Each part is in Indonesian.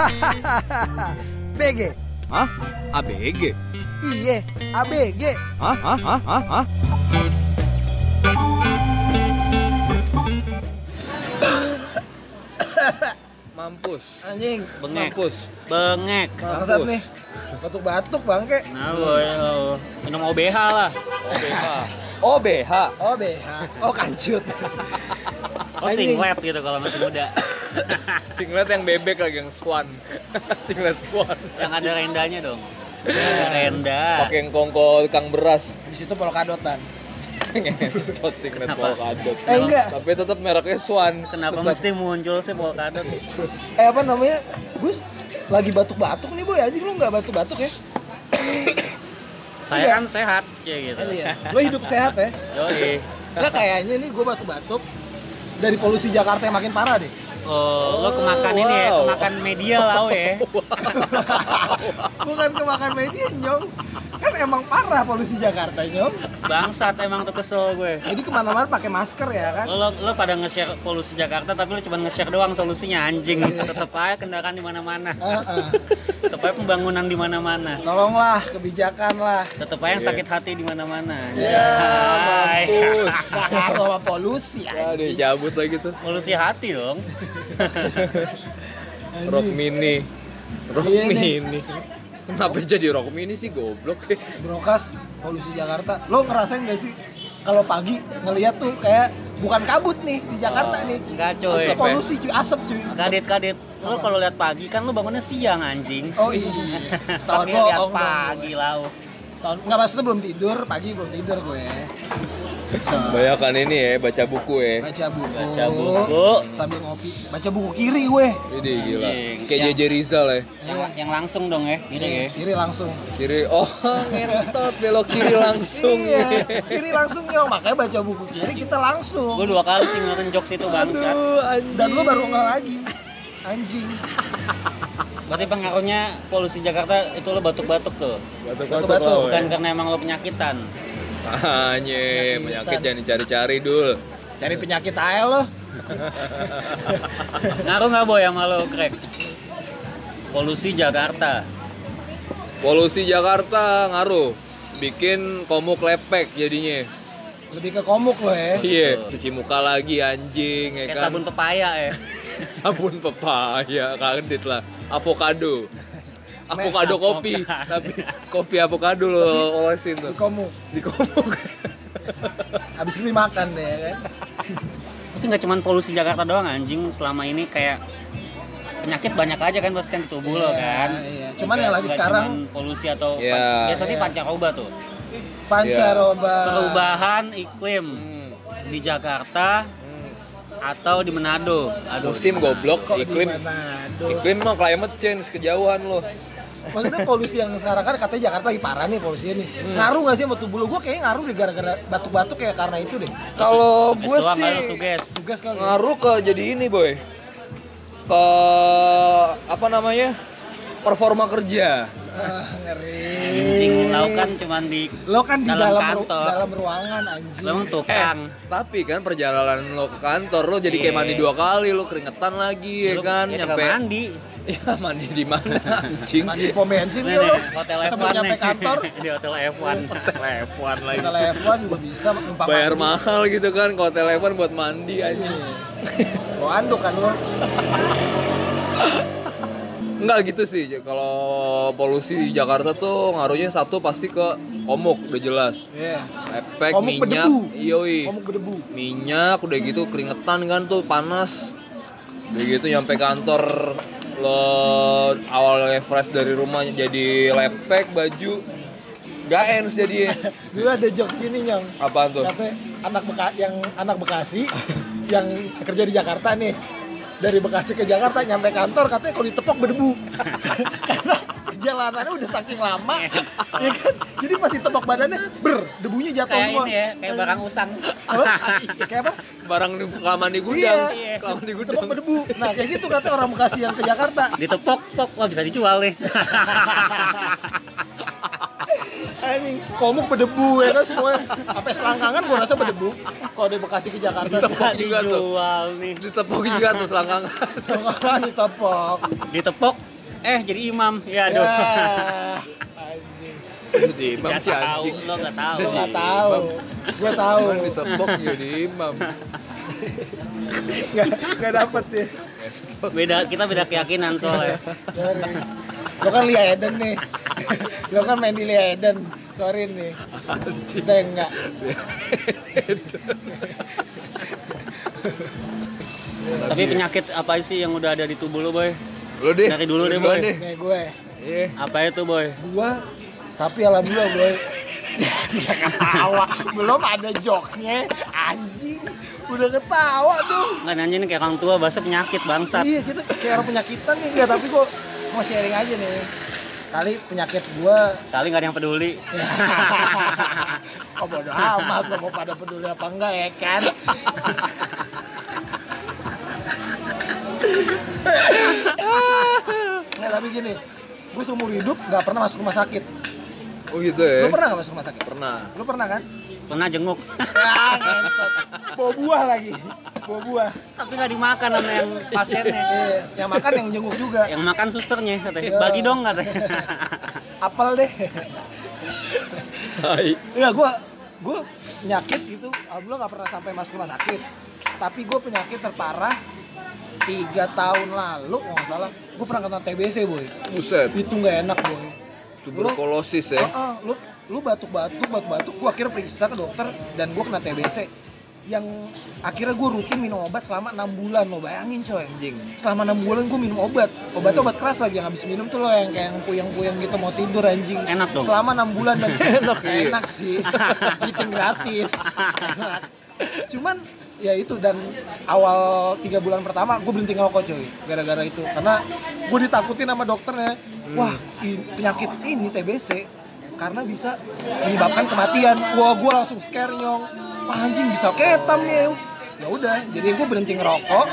BG. Hah? ABG? Iye, ABG. Hah? Hah? Hah? Hah? Hah? Mampus. Anjing, Bengek. Mampus. Bengek. bangsat nih. Batuk-batuk bangke. Nah, boy, oh. minum OBH lah. OBH. OBH. Oh BH. Oh kancut. Oh, singlet gitu kalau masih muda. Singlet yang bebek lagi yang swan. Singlet swan. Yang ada rendanya dong. Ada renda. Pakai yang kongko kang beras. Di situ polkadotan. Ngentot singlet polkadot. Eh enggak. Tapi tetap mereknya swan. Kenapa Tetap. mesti muncul sih polkadot? Eh apa namanya? Gue lagi batuk-batuk nih boy. Anjing lu nggak batuk-batuk ya? Saya kan sehat ya gitu. Iya. Lo hidup sehat ya? Yoi. Nggak kayaknya nih gue batuk-batuk dari polusi Jakarta yang makin parah deh. Oh, lo kemakan ini ya, wow. kemakan media lau ya. Bukan kemakan media nyong. Kan emang parah polusi Jakarta nyong. Bangsat emang tuh kesel gue. Jadi ke mana-mana pakai masker ya kan? Lo, lo pada nge-share polusi Jakarta tapi lo cuma nge-share doang solusinya anjing. Tetep aja kendaraan di mana-mana. Heeh. Tetep aja pembangunan di mana-mana. Tolonglah kebijakan lah. Tetep aja yang sakit hati di mana-mana. Ya, Hai. Mampus. Sama polusi Ya, anjing. dia cabut lagi tuh. Polusi hati dong. Rock mini. Rock Iya nih. mini. Kenapa jadi rock mini sih goblok ya? Brokas polusi Jakarta. Lo ngerasain gak sih kalau pagi ngeliat tuh kayak bukan kabut nih di Jakarta nih. Enggak coy. Asap polusi cuy, asap cuy. Kadit-kadit. Lo kalau lihat pagi kan lo bangunnya siang anjing. Oh iya. Tahun lihat pagi lau. Tahun nggak maksudnya belum tidur, pagi belum tidur gue. Banyakan ini ya, baca buku ya. Baca buku. Baca buku. Sambil ngopi. Baca buku kiri gue. Ini gila. Kayak Yang- JJ Rizal ya. Yang, yang langsung dong ya, gini ya. Kiri langsung. Kiri, oh ngentot belok kiri langsung. Iya, kiri langsung yo. Makanya baca buku kiri kita langsung. Gue dua kali sih ngeluarin jokes itu bangsat. Dan lo baru nggak lagi. Anjing. Berarti pengaruhnya polusi Jakarta itu lo batuk-batuk tuh. Batuk-batuk Bukan weh. karena emang lo penyakitan. Hanya penyakit jangan dicari-cari dul. Cari penyakit aja lo. Ngaruh nggak boy sama lo, Craig? Polusi Jakarta. Polusi Jakarta ngaruh. Bikin komuk lepek jadinya. Lebih ke komuk lo ya. Iya, cuci muka lagi anjing ya Kayak kan. sabun pepaya ya. sabun pepaya, kadit lah. Avocado. Avocado Meh, kopi, avocado. tapi kopi avocado lo olesin Di tuh. Di komuk. Habis ini makan deh ya kan. Itu nggak cuma polusi Jakarta doang anjing. Selama ini kayak penyakit banyak aja kan pasti yang di tubuh lo Iya, kan. iya. Cuman yang lagi sekarang- cuman polusi atau Iya. pan- biasa sih Iya. pancaroba tuh. Pancaroba. Perubahan iklim Hmm, di Jakarta hmm. atau di Manado. Aduh, Musim goblok, Kok iklim. Iklim mah climate change kejauhan lo. Maksudnya polusi yang sekarang kan katanya Jakarta lagi parah nih polusinya nih. Hmm. Ngaruh gak sih sama tubuh lo? Gue kayaknya ngaruh deh gara-gara batuk-batuk kayak karena itu deh. Kalau Suges gue sih suges. Tugas kali. ya. ngaruh ke jadi ini boy. Ke apa namanya? Performa kerja. Ah, ngeri. Anjing lo kan cuman di Lo kan di Dalam dalam, ru- kantor. dalam ruangan anjing. lo tukang. Tapi kan perjalanan lo ke kantor lo jadi kayak Iya. mandi dua kali lo keringetan lagi ya Lu- kan ya nyampe mandi. ya mandi di mana anjing Mandi di pom bensin ya lo. nih, hotel Sebelum F1 nyampe nih. kantor. di hotel F1. telepon lagi Hotel F1 juga bisa numpang bayar mandi. mahal gitu kan kalau telepon buat mandi aja Bawa anduk kan lo. Enggak gitu sih kalau polusi di Jakarta tuh ngaruhnya satu pasti ke komuk udah jelas Iya. efek Komuk minyak berdebu. yoi Komuk berdebu. minyak udah gitu keringetan kan tuh panas udah gitu nyampe kantor lo awalnya fresh dari rumah jadi lepek baju gak ens jadi Dulu ada jokes gini nyong. apaan tuh? Anak Beka yang anak Bekasi yang kerja di Jakarta nih dari Bekasi ke Jakarta nyampe kantor katanya kalau ditepok berdebu. Karena perjalanannya udah saking lama. Ya kan? Jadi pas ditepok badannya ber debunya jatuh Kayak semua. ini ya, kayak barang usang. apa? kayak apa? Barang di kelamaan di gudang. Iya. kelamaan di ditepok gudang. berdebu. Nah kayak gitu katanya orang Bekasi yang ke Jakarta. Ditepok, pok, wah bisa dijual nih. Anjing komuk berdebu ya kan semua sampai selangkangan gua rasa berdebu kalau dari Bekasi ke Jakarta Bisa Ditepok juga tuh. dijual nih. ditepok juga tuh selangkangan selangkangan ditepok Ditepok, eh jadi imam ya aduh Ya, anjing. Jadi imam Nggak sih tahu, anjing. lo nggak tahu Gue nggak tahu. Gue tahu. Cuman ditepok jadi imam. Nggak nggak dapet ya. beda kita beda keyakinan soalnya. Lo kan Lia Eden nih. Lo kan main di Lia Eden. Sorry nih. Kita yang enggak. tapi penyakit apa sih yang udah ada di tubuh lo boy Lu deh. Dari dulu deh, Boy. Nih gue. Iya. apa itu boy Gua tapi alhamdulillah gue dia ketawa belum ada jokesnya anjing udah ketawa dong nggak nanya nih kayak orang tua bahasa penyakit bangsat iya kita kayak orang penyakitan nih enggak tapi kok mau sharing aja nih. Kali penyakit gua. Kali nggak ada yang peduli. Oh bodo amat lo mau pada peduli apa enggak ya kan? Nggak, tapi gini gue seumur hidup nggak pernah masuk rumah sakit. Oh gitu ya. lu pernah nggak masuk rumah sakit? Pernah. lu pernah kan pernah jenguk bawa buah lagi bawa buah tapi nggak dimakan sama yang pasiennya Iya, yang makan yang jenguk juga yang makan susternya katanya Iya. bagi dong katanya apel deh Hai. Iya, gue gue penyakit gitu, alhamdulillah nggak pernah sampai masuk rumah sakit. Tapi gue penyakit terparah tiga tahun lalu, kalau nggak salah, gue pernah kena TBC boy. Buset. Itu nggak enak boy. Tuberkulosis ya. Heeh, lu lu batuk-batuk, batuk-batuk, gue akhirnya periksa ke dokter dan gue kena TBC. Yang akhirnya gue rutin minum obat selama enam bulan lo bayangin coy. Anjing. selama enam bulan gue minum obat. Obatnya obat keras lagi yang habis minum tuh lo yang kayak yang puyeng-puyeng gitu mau tidur anjing. Enak dong. selama enam bulan dan enak iya. enak sih. Eating gratis. Cuman ya itu dan awal tiga bulan pertama gue berhenti ngerokok coy. Gara-gara itu. Karena gue ditakutin sama dokternya. Wah i- penyakit ini TBC karena bisa menyebabkan kematian. Wah gue langsung scare nyong. Wah anjing bisa ketam nih ya udah jadi gue berhenti ngerokok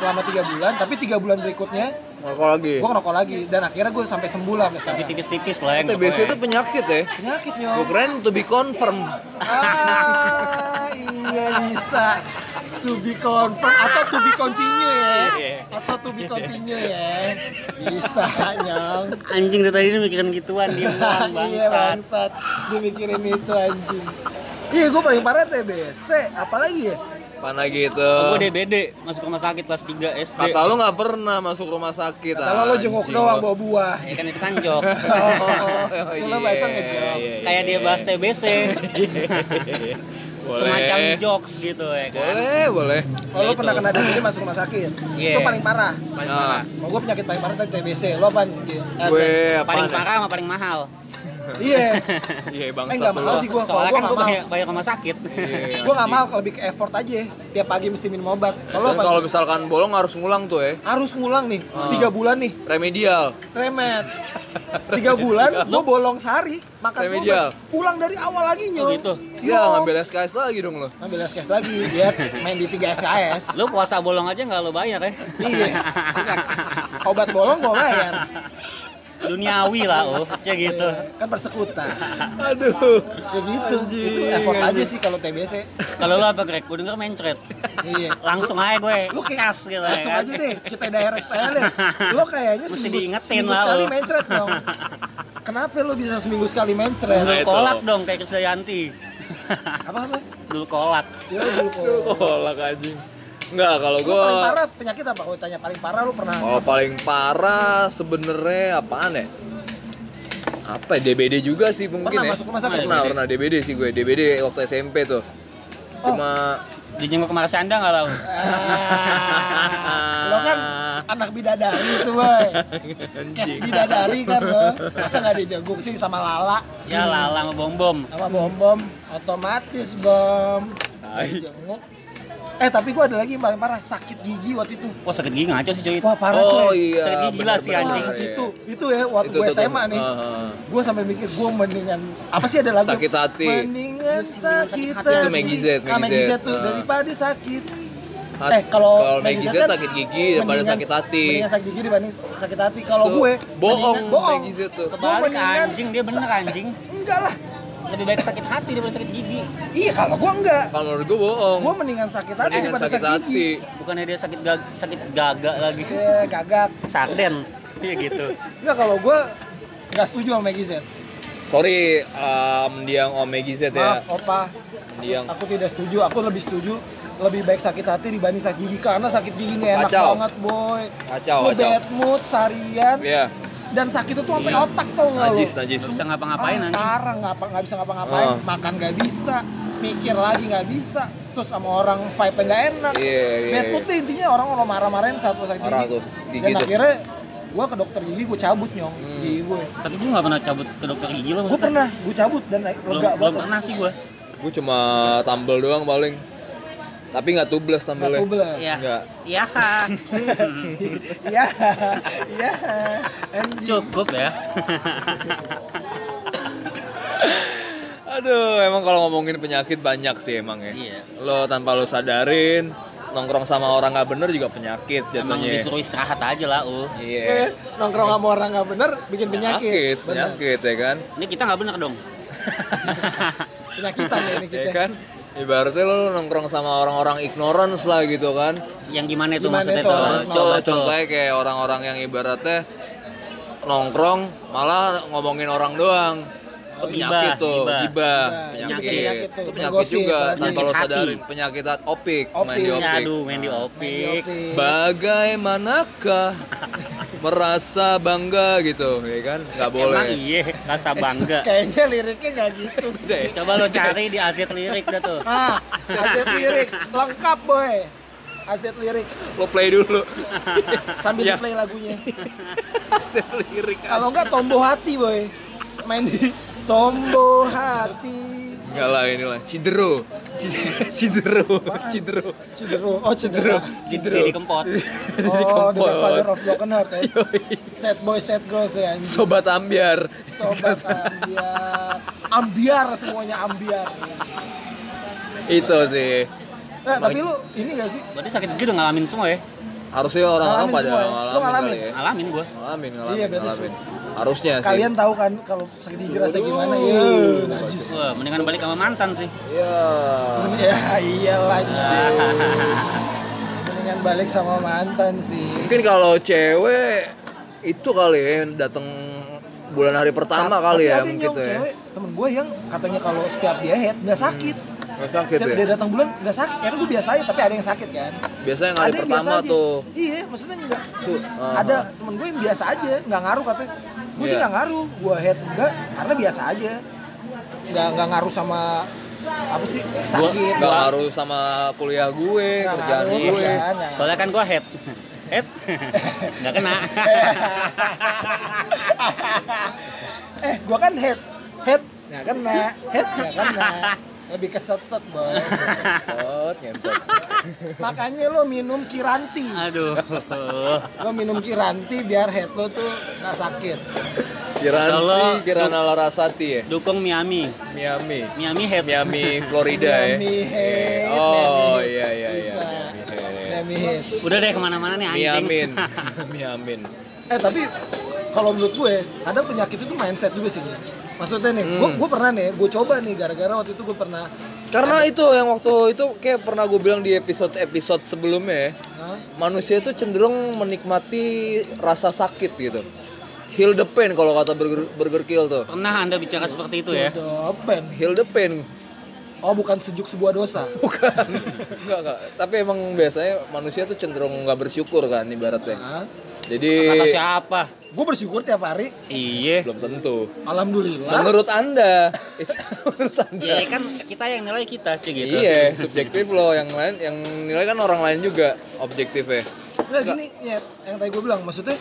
selama tiga bulan. Tapi tiga bulan berikutnya Ngerokok lagi. gue ngerokok lagi. Dan akhirnya gue sampai sembuh lah sampai sekarang. Tipis-tipis lah yang TBC itu penyakit ya. penyakit Gue nyong keren to be confirm. ah iya bisa to be confirm atau to be continue ya. Iya. atau to be continue ya. Bisa nyong anjing dari tadi ini mikirin gituan diem doang iya bangsat. bangsat. Dia mikirin itu anjing. Iya gue paling parah TBC apalagi ya? Mana gitu. gue DBD masuk rumah sakit kelas 3 SD Kata lu nggak pernah masuk rumah sakit. kalau lo jenguk anjing. doang bawa buah. Ya kan itu kan jokes. Oh, Oh, itu lo bahasa ngejok iya. kayak dia bahas TBC Boleh. semacam jokes gitu ya kan Boleh, boleh. Oh, lo Itu. pernah kena DBD masuk rumah sakit? Iya. Itu paling parah. paling Nah. parah Oh, gue penyakit paling parah tadi TBC. Lo apa? Gue apa? paling parah sama paling mahal Iya. Iya, bang Eh, nggak mahal sih gue. Kalau soalnya gue kan gue mahal. bayar, bayar rumah sakit Iya, Gue nggak mahal kalau lebih ke effort aja. Tiap pagi mesti minum obat. Kalau kalau misalkan bolong harus ngulang tuh ya. Harus ngulang nih. Ah. Tiga bulan nih. Remedial. Remet. Tiga bulan, gue bolong sehari. Makan Remedial. obat. Pulang dari awal lagi Oh, nyong. gitu? Iya, ngambil SKS lagi dong lo. Ngambil SKS lagi. Biar main di 3 SKS. lu puasa bolong aja nggak lu bayar ya Iya. Obat bolong gue bayar. Duniawi lah oh cek gitu Kan persekutan. Aduh. Ya gitu. Itu effort aja sih kalau TBC. kalau lu apa Greg gue denger mencret Iya. langsung aja gue lu kayak cas gitu ya langsung kan aja deh kita direct saya deh lo kayaknya Mesti seminggu, diingetin seminggu lah sekali lo. mencret dong kenapa lo bisa seminggu sekali mencret Nah, dulu itu. kolak dong kayak Krisdayanti apa apa dulu kolak ya dulu Kolak anjing. Enggak, kalau gua paling parah penyakit apa kalau tanya paling parah lo pernah Kalau paling parah sebenarnya apaan ya? Apa ya? DBD juga sih mungkin Pernah ya. masuk rumah sakit? Pernah, DBD. pernah DBD sih gue. DBD waktu SMP tuh. Cuma dijenguk ke Marsanda nggak tau Ah, lo kan anak bidadari tuh boy kes bidadari kan lo masa nggak dijenguk sih sama Lala ya lala sama bom bom sama bom bom otomatis bom dijenguk eh tapi gua ada lagi yang paling parah sakit gigi waktu itu wah sakit gigi ngaco sih cuy wah parah Oh coy iya. Sakit gigi gila sih, anjing. Wah, iya. itu itu ya waktu gue SMA tuh. nih ah. gue sampai mikir gue mendingan apa sih ada lagu Sakit hati. mendingan sakit hati Itu Maggie Z, Ah, Maggie Z. Tuh daripada sakit Hat- eh kalau Maggie Z kan sakit gigi daripada mendingan- sakit hati. mendingan sakit gigi dibanding sakit hati kalau gue bohong bohong Maggie Z tuh. Kebalik anjing dia bener anjing enggak lah lebih baik sakit hati daripada sakit gigi iya kalau gue enggak Kalau menurut gue bohong. gue mendingan sakit hati Mendingan daripada sakit sakit, hati. gigi bukannya dia sakit gag sakit gagak lagi Iya, gagak sarden Iya gitu. Enggak kalau gue nggak setuju sama Maggie Z. Sorry, um, Mendiang Omegi Z ya. Maaf, Opa. Mendiang. Aku tidak setuju. Aku lebih setuju lebih baik sakit hati dibanding sakit gigi karena sakit gigi nggak enak Kacau. banget boy. Kacau, Lu kacau. bad mood seharian Iya, dan sakit itu sampai Iya. otak tau nggak najis, najis. Gak bisa ngapa-ngapain ah, anjing. Parah nggak nggak bisa ngapa-ngapain, Oh. makan nggak bisa, mikir lagi nggak bisa, terus sama orang vibe nggak enak. Iya, iya, Bad iya. mood tuh intinya orang kalau marah-marahin saat gua sakit Marah gigi. tuh, gigi Dan tuh. akhirnya gua ke dokter gigi gua cabut nyong Hmm. gigi gue. Tapi gue gak pernah cabut ke dokter gigi lo Gue pernah, gue cabut dan naik Belum, lega belum banget. pernah sih gue. Gue cuma tambel doang paling. Tapi nggak tubles Nggak tambelnya. tubles. Iya. Nggak. Iya. Iya, iya. Cukup ya. Aduh, emang kalau ngomongin penyakit banyak sih emang ya. Iya. Lo tanpa lo sadarin, nongkrong sama orang nggak bener juga penyakit Emang jatuhnya. disuruh istirahat aja lah, uh. Iya. Eh, nongkrong sama orang nggak bener bikin penyakit. Penyakit, Bener. penyakit ya kan. Ini kita nggak bener dong. Penyakitan ya ini Ya kita. kan. Ibaratnya lo nongkrong sama orang-orang ignorance lah gitu kan. Yang gimana itu Gimana maksudnya itu Coba Contoh, contohnya kayak orang-orang yang ibaratnya nongkrong malah ngomongin orang doang. Oh, penyakit gibah, tuh, gibah. Gibah, penyakit. penyakit tuh, Itu penyakit bergosip, juga berarti. tanpa lo Penyakit hati. sadarin penyakit hat- opik, main Opik. di Ya, opik. aduh, main di opik. Opik. Bagaimanakah merasa bangga gitu, ya kan? Nggak boleh. Emang iya, rasa bangga. Kayaknya liriknya nggak gitu sih. Deh. Coba lo cari di aset lirik dah tuh. Ah, aset lyrics lengkap boy. Aset lyrics Lo play dulu. sambil Ya. play lagunya. Set lirik. Kalau nggak tombo hati boy. Main di tombo hati. Enggak lah inilah Cidero. Ci- Cidero. Cidero. Cedero. Oh cedera. Cidero. Jadi kempot. Oh, the Kempot. father of broken heart ya. Sad boy, sad girls ya anjing. Sobat ambiar. Sobat ambiar. Ambiar semuanya ambiar. Itu sih. Eh, tapi lu ini gak sih? Berarti sakit gigi udah ngalamin semua ya? Harusnya orang-orang pada semua ya? ngalamin, Lu ngalamin? ya. Ngalamin gue. Ngalamin, ngalamin, Iya, berarti ngalamin. Harusnya sih. Kalian tahu kan kalau sakit gigi rasa gimana ya? Najis. Wah, mendingan balik sama mantan sih. Iya. Ya iyalah. Mendingan balik sama mantan sih. Mungkin kalau cewek itu kali ya datang bulan hari pertama kali Tapi ya ada mungkin ya. cewek temen gue yang katanya kalau setiap dia head nggak sakit. Nggak sakit Setiap ya. dia datang bulan nggak sakit. Karena gue biasa aja tapi ada yang sakit kan. Biasanya yang hari ada yang pertama tuh. Iya, maksudnya enggak. Tuh, uh-huh. Ada temen gue yang biasa aja, nggak ngaruh katanya. Gue sih Iya. nggak ngaruh, gue head enggak karena biasa aja. Nggak nggak ngaruh sama apa sih sakit. Gak ngaruh sama kuliah gue, Nggak kerjaan ngaruh, gue. kerjaan, nggak Soalnya kan gue head. Head. Nggak kena. eh, gua kan head, head nggak kena, head nggak kena, lebih keset-set boy. Ngentot, ngentot. Makanya lo minum kiranti, Aduh. lo minum kiranti biar head lo tuh nggak sakit. Kiranti, Kirana Larasati ya? Dukung Miami. Miami. Miami head. Miami, Florida ya? Miami head, Oh iya iya iya. Bisa. Miami head. Miami head. Udah deh ke mana-mana nih anjing. Miamin. Miamin. Eh tapi kalau menurut gue, kadang penyakit itu mindset juga sih. Maksudnya nih, gue Hmm. gue pernah nih, gue coba nih gara-gara waktu itu gue pernah Karena itu yang waktu itu kayak pernah gue bilang di episode-episode sebelumnya ya, Hah? manusia itu cenderung menikmati rasa sakit gitu. Heal the pain kalau kata Burger, Burger Kill tuh. Pernah anda bicara seperti itu ya? Dopen. Heal the pain. Oh bukan sejuk sebuah dosa. Bukan. enggak, enggak. Tapi emang biasanya manusia tuh cenderung nggak bersyukur kan ibaratnya. Hah? Jadi Kata siapa? Gue bersyukur tiap hari. Iya. belum tentu. Alhamdulillah. Menurut Anda, menurut Anda. Ya kan kita yang nilai kita cuy gitu. Iya, subjektif loh. Yang lain, yang nilai kan orang lain juga objektif ya. Nggak gini, ya, yang tadi gue bilang, maksudnya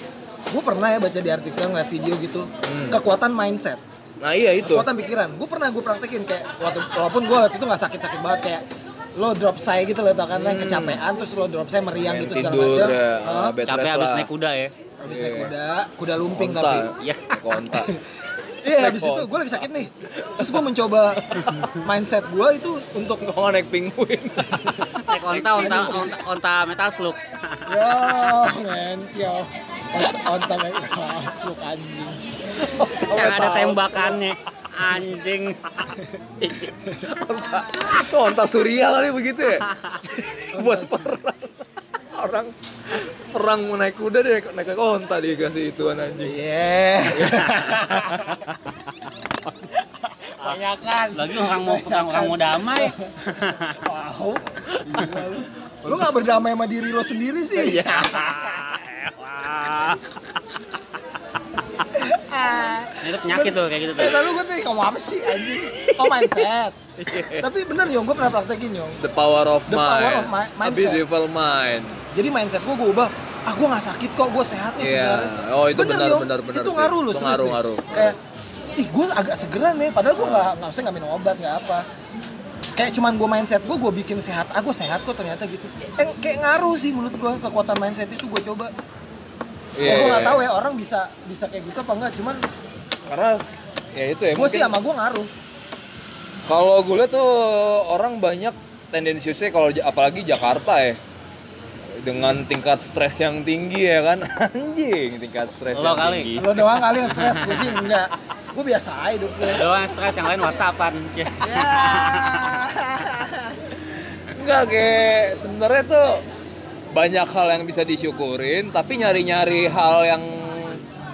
gue pernah ya baca di artikel, ngeliat video gitu, Hmm. kekuatan mindset, Nah iya itu. kekuatan pikiran. Gue pernah gue praktekin kayak, waktu, walaupun gue waktu itu nggak sakit-sakit banget kayak lo drop saya gitu loh, tau kan yang kecapean, terus lo drop saya meriang Main gitu segala Hmm. tidur macam. ya, uh, Capek rest habis lah. naik kuda ya. Habis naik Iya. kuda, kuda lumping Konta. tapi. Iya. Konta. Iya, habis itu gue lagi sakit nih. Terus gue mencoba mindset gue itu untuk nggak naik penguin? Naik onta, onta, onta, onta metal slug. Yo, mentio. Onta masuk anjing. yang ada tembakannya. Anjing. onta, itu onta surya kali begitu ya? Buat perang. Orang perang mau naik kuda deh naik onta dikasih ituan anjing Iya. Banyakan. Lagi orang mau perang orang mau damai. Wow. Lu. Lu gak berdamai sama diri lo sendiri sih? Iya. Itu penyakit tuh kayak gitu tuh. Eh, lalu gue tuh kamu apa sih anjing? Oh mindset. Tapi bener Yong, gue pernah praktekin Yong. the power of The mind power of a mindset. beautiful mind Jadi mindset gue gue ubah. Ah gue gak sakit kok, gue sehat nih Iya. sebenarnya. Oh, itu benar, Yong. benar, benar Itu sih. ngaruh loh, Itu ngaruh, ngaruh. Kayak, ih gue agak segeran nih, padahal gue gak, gak usah gak minum obat, gak apa. Kayak cuman gue mindset gue, gue bikin sehat. Ah gue sehat kok ternyata gitu. Eh, kayak ngaruh sih menurut gue kekuatan mindset itu gue coba. Iya, gue iya, gak iya. tahu ya orang bisa bisa kayak gitu apa enggak. Cuman karena ya itu ya gue sih sama gue ngaruh. kalau gue lihat tuh orang banyak tendensiusnya kalau apalagi Jakarta ya dengan tingkat stres yang tinggi ya kan anjing tingkat stres Lo yang kali. tinggi Lo doang kali yang stres, gue sih enggak. Gue biasa aja hidup gue. Doang stres yang lain WhatsAppan. Cie. Ya. enggak kayak sebenarnya tuh banyak hal yang bisa disyukurin tapi nyari-nyari hal yang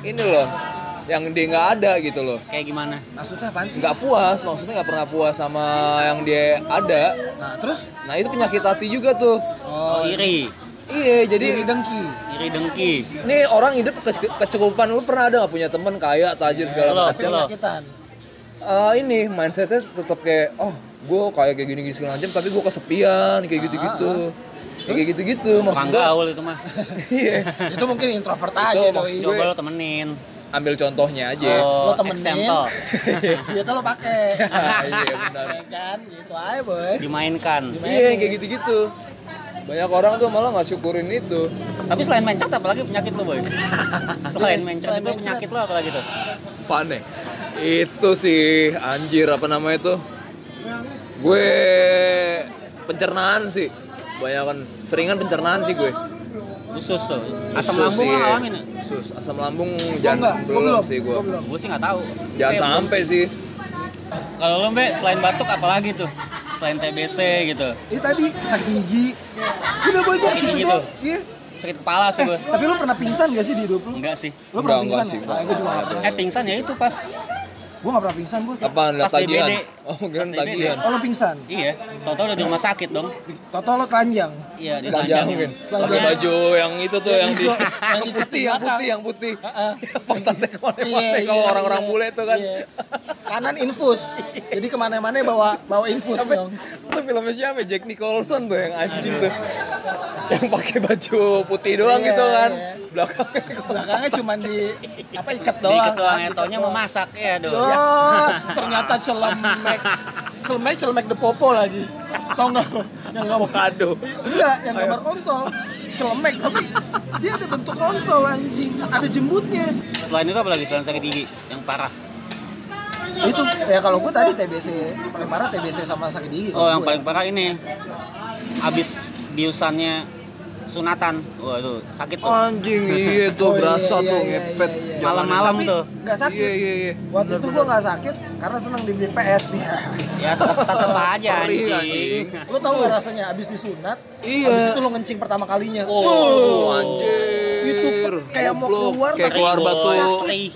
ini loh yang dia nggak ada gitu loh Kayak gimana? Maksudnya apaan sih? nggak puas maksudnya nggak pernah puas sama yang dia ada Nah, terus nah itu penyakit hati juga tuh Oh, iri. iya jadi jadi dengki. Iri dengki. Ini orang hidup ke- kecukupan lu pernah ada nggak punya teman kaya tajir segala macam? Eh, ini mindsetnya tetap kayak oh gue kayak kayak gini gini segala macam tapi gue kesepian kayak gitu gitu kayak gitu gitu maksud Orang gue gaul itu mah. iya Itu mungkin introvert Itu aja doi. maksud Coba lo temenin. Ambil contohnya aja Oh, Lo temenin. example. Dia tuh lo pakai. Ah, iya benar Ya kan, gitu aja boy. Dimainkan. iya kayak gitu gitu banyak orang tuh malah nggak syukurin itu Tapi selain mencret apalagi penyakit lo, Boy? Selain mencret Selain itu penyakit lo apalagi tuh? Pane itu sih anjir apa namanya itu gue pencernaan sih banyak kan seringan pencernaan sih gue Usus tuh. Asam Usus lambung sih. lo ngalamin ya? Usus, asam lambung Gua jangan enggak, gua belum, belum sih gue. Gua belum. Gue sih nggak tahu. Jangan Kayak sampai sih. Kalau lo, Mbak, selain batuk apalagi tuh? Selain TBC gitu. Ini tadi sakit gigi. Udah boy Sakit tuh. Iya. Sakit kepala sih Eh, gue. tapi lu pernah pingsan gak sih di hidup lu? Enggak sih. Lu pernah Enggak, enggak pingsan sih, ya? Soalnya gue juga gak pernah. Eh pingsan ya itu pas Gue gak pernah pingsan gue. Apaan lihat Pas? DBD. Oh, kira Pas tagihan. Oh lu pingsan? iya, tau-tau udah di rumah sakit dong. Toto lo telanjang. Iya, di Telanjang mungkin. Pakai baju yang itu tuh yang di. Yang di putih, yang putih, yang putih. Heeh. Pantatnya ke mana-mana kalau iya, orang-orang iya. bule tuh kan. Iya. Kanan infus. Jadi ke mana-mana bawa bawa infus Siapa? dong. Itu filmnya siapa? Jack Nicholson tuh yang anjing tuh. Yang pakai baju putih doang gitu kan. Belakangnya Belakangnya cuma di apa ikat doang. Diikat doang, kan, ya, mau masak ya, Yo, doh. ternyata celemek. Celemek celemek de popo lagi. Tau nggak? Yang nggak mau kado. Enggak, yang gambar kontol. Celemek tapi dia ada bentuk kontol anjing. Ada jembutnya. Selain itu apalagi selain sakit gigi yang parah? Itu ya kalau gue tadi TBC paling parah TBC sama sakit gigi. Oh, yang gue. paling parah ini. Abis biusannya sunatan. Wah, itu sakit tuh. Anjing iya tuh Oh, iya, berasa iya, tuh iya, ngepet. iya, iya. Malam-malam tuh. nggak sakit. Iya iya iya. Waktu itu gue nggak sakit karena seneng dibeli PS ya. Ya tetap aja anjing. anjing. Lo tau gak rasanya abis disunat? Iya. Abis itu lo ngencing pertama kalinya. Oh, anjir. Itu kayak mau keluar, kayak keluar batu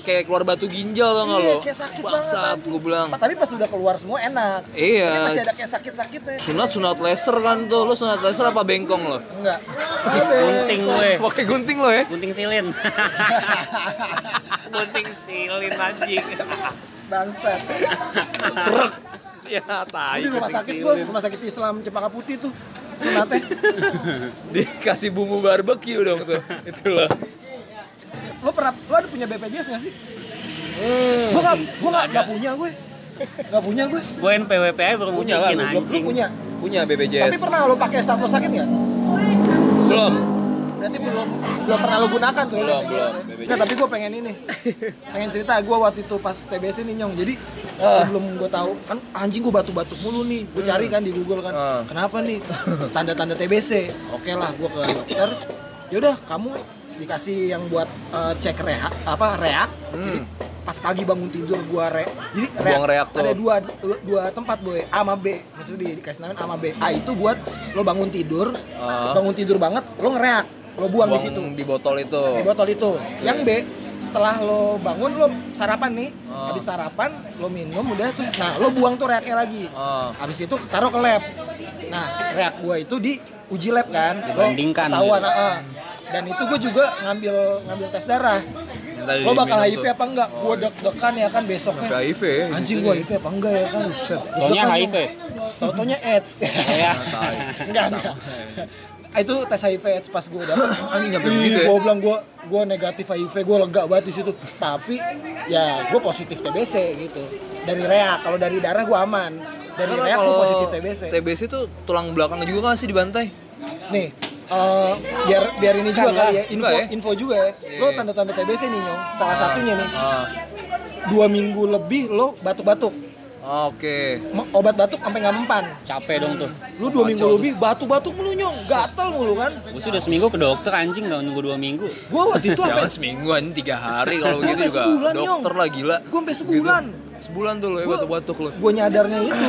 kayak keluar batu ginjal tau nggak Iya, lo? kayak sakit banget. Gue bilang. Tapi pas udah keluar semua enak. Iya. Masih ada kayak sakit-sakitnya. Sunat sunat laser kan tuh, lo sunat laser apa bengkong lo? Enggak. Gunting gue. Pakai gunting lo ya? Gunting silin. Gunting silin anjing. Bangsat. Serak. Ya, tai. Di rumah sakit gue, rumah sakit Islam Cempaka Putih tuh. Sunatnya. Dikasih bumbu barbeque dong tuh. Itu loh. Lo pernah, lo ada punya BPJS gak sih? Hmm. Gue gak, gue gak, gak punya gue. Gak punya gue. Gue NPWP aja baru Punya lah. Lu anjing. punya. Punya Tapi BPJS. pernah lo pakai saat lo sakit gak? Belum. Berarti belum belum pernah lo gunakan tuh ya Belum, BPJS belum, ya? Nggak, tapi gue pengen ini. pengen cerita gue waktu itu pas TBC nih nyong. Jadi Ah. sebelum gue tahu kan anjing gue batuk-batuk mulu nih. Gue cari kan di Google kan. Ah. Kenapa nih? Tanda-tanda TBC. Oke lah gue ke dokter. Yaudah kamu dikasih yang buat eh, cek reak apa reak. Jadi Hmm. pas pagi bangun tidur gua re jadi Buang reak tuh. ada dua, dua dua tempat boy A sama B maksudnya di, dikasih nama A sama B A itu buat lo bangun tidur Ah. bangun tidur banget lo ngereak lo buang, di situ di botol itu. di botol itu yang B setelah lo bangun lo sarapan nih Oh. habis sarapan lo minum udah terus nah lo buang tuh reaknya lagi Oh. habis itu taruh ke lab nah reak gua itu di uji lab kan Lo Dibandingkan ketahuan gitu. ah, ah. Dan itu gue juga ngambil ngambil tes darah Yang tadi lo bakal HIV tuh. apa enggak gua deg-degan ya kan besoknya Sampai HIV. anjing gua HIV apa enggak ya kan Buset. Taunya Deg-degan HIV. tuh. Tau-taunya AIDS ya enggak enggak Ah, itu tes HIV AIDS pas gue dapet Anjing nyampe Ih, begitu ya? gue bilang gue gue negatif HIV gue lega banget di situ tapi ya gue positif TBC gitu dari reak kalau dari darah gue aman dari Karena reak gue kalau positif TBC TBC tuh tulang belakang juga kan sih dibantai? nih eh, biar biar ini juga Kan kali ya? info ya? info juga ya lo Iya. tanda-tanda TBC nih nyong salah satunya nih Ah. dua minggu lebih lo batuk-batuk Oke. M- obat batuk sampai nggak mempan capek dong tuh lu dua minggu lebih batuk-batuk mulu nyong gatal mulu kan gue sih udah seminggu ke dokter anjing nggak nunggu dua minggu gue waktu itu sampai Jangan seminggu anjing tiga hari kalau begitu sampai juga sebulan, dokter Nyong. lah gila. gue sampai sebulan Gitu. Sebulan tuh lo ya batuk-batuk lo. gue nyadarnya itu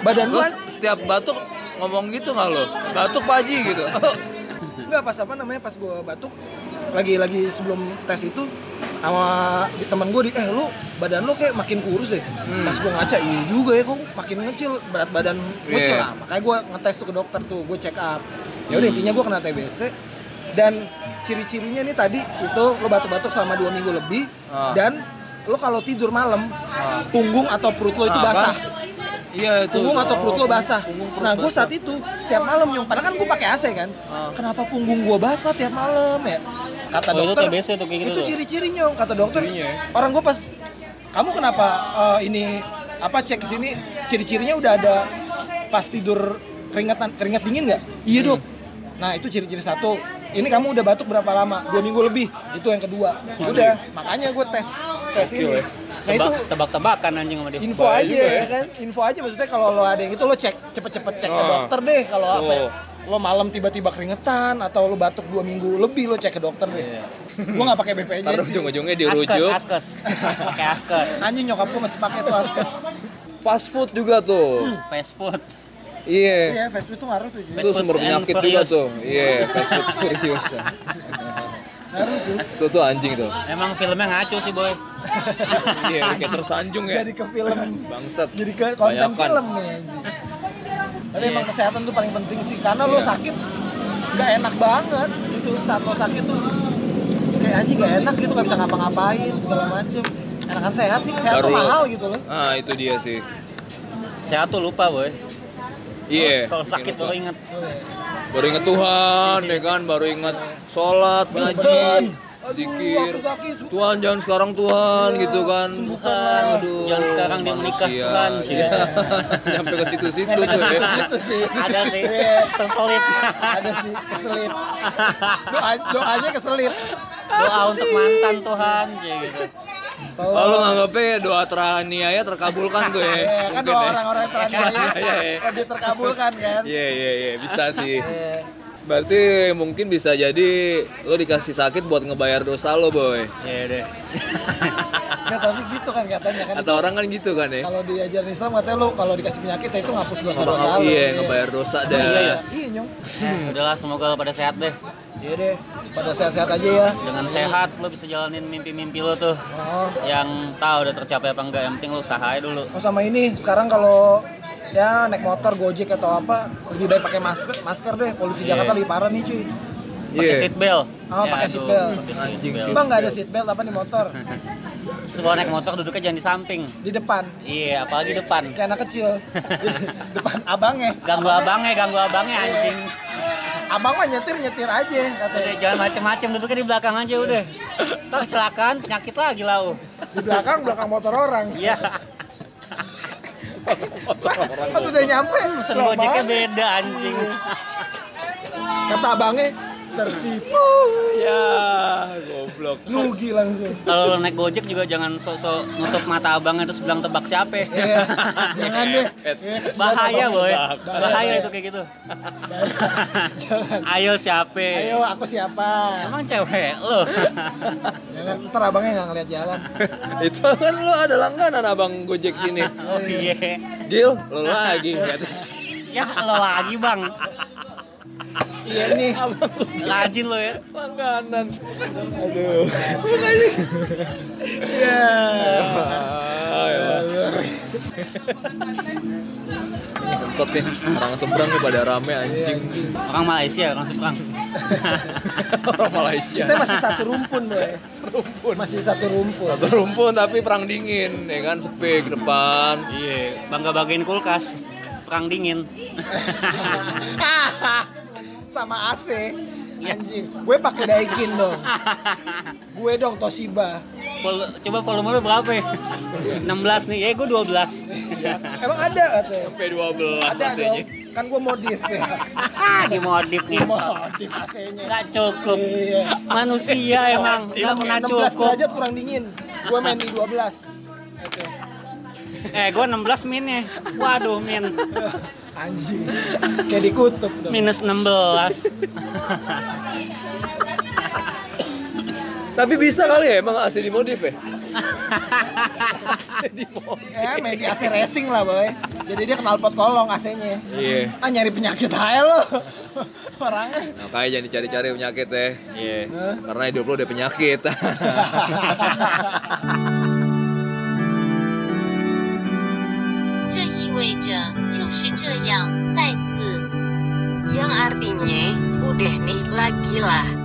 badan gue setiap batuk ngomong gitu nggak lo? Batuk paji gitu. Enggak pas apa namanya pas gue batuk lagi lagi sebelum tes itu sama teman gue di eh lu badan lu kayak makin kurus deh Hmm. pas gue ngaca iya juga ya kok makin ngecil berat badan gue Iya. lah makanya gue ngetes tuh ke dokter tuh gue check up ya udah intinya gue kena TBC dan ciri-cirinya nih tadi itu lo batuk-batuk selama dua minggu lebih Ah. dan lo kalau tidur malam punggung atau perut lo itu Ah, basah kan? Iya itu. punggung atau perut lo basah. punggung, perut Nah, gue saat itu setiap malam nyong, padahal kan gue pakai AC kan. Ah. Kenapa punggung gue basah tiap malam ya? Kata Oh, itu dokter. TBC tuh kayak gitu Itu tuh. ciri-ciri nyong, kata dokter. Cirinya ya? Orang gue pas, kamu kenapa eh, ini apa cek ke sini? Ciri-cirinya udah ada pas tidur keringetan keringet dingin nggak? Iya Hmm. dok. Nah itu ciri-ciri satu. Ini kamu udah batuk berapa lama? Dua minggu lebih. Itu yang kedua. Udah, makanya gue tes tes ini. ya. Nah itu Tebak, tebak-tebakan anjing sama dia info Bahaya aja juga ya kan info aja maksudnya kalau lo ada yang itu lo cek cepet-cepet cek ke Oh. dokter deh kalau apa ya. Oh. lo malam tiba-tiba keringetan atau lo batuk dua minggu lebih lo cek ke dokter deh gua nggak pakai BPJS Taruh ujung-ujungnya askes dirujuk. askes pakai askes anjing nyokap gua masih pakai tuh askes Fast food juga tuh. fast food Iya. iya fast food tuh ngaruh tuh Itu food sumber penyakit juga tuh. Iya, fast food furious. Ngaruh tuh Tuh anjing tuh. emang filmnya ngaco sih boy Iya, kayak tersanjung ya. jadi ke film Bangsat. jadi ke konten Bayakan. film nih tapi emang kesehatan tuh paling penting sih karena lo Iya. sakit nggak enak banget gitu saat lo sakit tuh kayak anjing nggak enak gitu nggak bisa ngapa-ngapain segala macem enakan sehat sih sehat tuh mahal gitu loh Ah, itu dia sih. sehat tuh lupa boy Iya. kalau sakit baru inget Baru inget Tuhan, ya kan? Baru inget sholat, ngaji, zikir. Tuhan jangan sekarang Tuhan gitu kan. Sembuhkanlah. Aduh. Jangan sekarang dia menikah, manusia. Tuhan, sih. Iya. Nyampe ke situ-situ Nyampe ke tuh ya. ada sih Iya. terselip ada sih keselip doa doanya keselip doa untuk mantan Tuhan sih gitu Kalau nganggapnya doa teraniaya terkabulkan tuh ya. Iya, kan doa ya. orang-orang teraniaya Iya, iya. lebih terkabulkan kan Iya iya iya bisa sih. Iya. Berarti mungkin bisa jadi lo dikasih sakit buat ngebayar dosa lo boy. ya deh Nggak, tapi gitu kan katanya kan Atau orang kan gitu kan ya. kalau di ajaran Islam katanya lu kalau dikasih penyakit ya itu ngapus dosa-dosa lu Iya ngebayar dosa dah. iya, iya. iya nyong Eh, udahlah semoga lo pada sehat deh iya deh pada sehat-sehat aja ya. Dengan sehat lo bisa jalanin mimpi-mimpi lo tuh. Oh. yang tahu udah tercapai apa enggak yang penting lo usaha aja dulu. Oh sama ini sekarang kalau ya naik motor gojek atau apa lebih baik pakai masker masker deh. Polusi Iya. Jakarta lebih parah nih cuy. Pakai Iya. seat belt Oh, pakai aduh, seat belt. pakai seat Anjing belt. sih. bang nggak ada seat belt apa di motor? Kalau naik motor duduknya jangan di samping. Di depan. Iya apalagi depan. Kayak anak kecil. Depan abangnya. Ganggu abangnya ganggu abangnya anjing abang mah nyetir nyetir aja udah katanya jangan macem-macem duduknya di belakang aja udah. Ntar kecelakaan penyakit lagi lau di belakang belakang motor orang. Iya. Pas udah nyampe gojeknya Bang, beda anjing. Kata abangnya tertipu. Ya goblok. nugi langsung. Kalau lo naik gojek juga jangan sok-sok nutup mata abangnya terus bilang tebak siapa. Iya, jangan deh. Iya, bahaya boy. Bahaya. bahaya itu kayak gitu. Jangan. Ayo siapa? Ayo aku siapa? Emang cewek lo? Jangan ntar abangnya nggak ngeliat jalan. Itu kan lo ada langganan abang Gojek sini. oh iya. Gil, lo lagi ya lo lagi bang Iya nih. Rajin lo ya. Langganan. Aduh. Iya. Kentot nih, orang seberang nih pada rame anjing. Orang Malaysia, orang seberang. orang Malaysia. Kita masih satu rumpun, boy. Rumpun. Masih satu rumpun. Satu rumpun tapi perang dingin, ya kan sepi ke depan. Iya, bangga bagain kulkas. Perang dingin. Sama AC. Anjing. Gue pakai Daikin dong. Gue dong Toshiba. Vol- coba volume lu berapa ya? 16 nih, ya gue 12 Emang ada katanya? Sampai 12 Ada AC-nya. dong. Kan gue modif ya. Dimodif nih Modif AC-nya. Nggak cukup Iya. Manusia emang Nggak pernah 16 cukup derajat kurang dingin. Gue main di 12. Oke. Eh gue 16 min ya Waduh min Anjing. Kayak dikutub dong. Minus 16 Tapi bisa kali ya emang AC dimodif ya? AC dimodif. Ya, main di AC racing lah, boy. Jadi dia kenal pot kolong AC-nya. Iya. Ah, nyari penyakit aja lo. Orangnya. Makanya jangan dicari-cari penyakit ya. Iya. Karena hidup lo udah penyakit. 意味着就是这样，再次。 Yang artinya, udah nih lagi lah.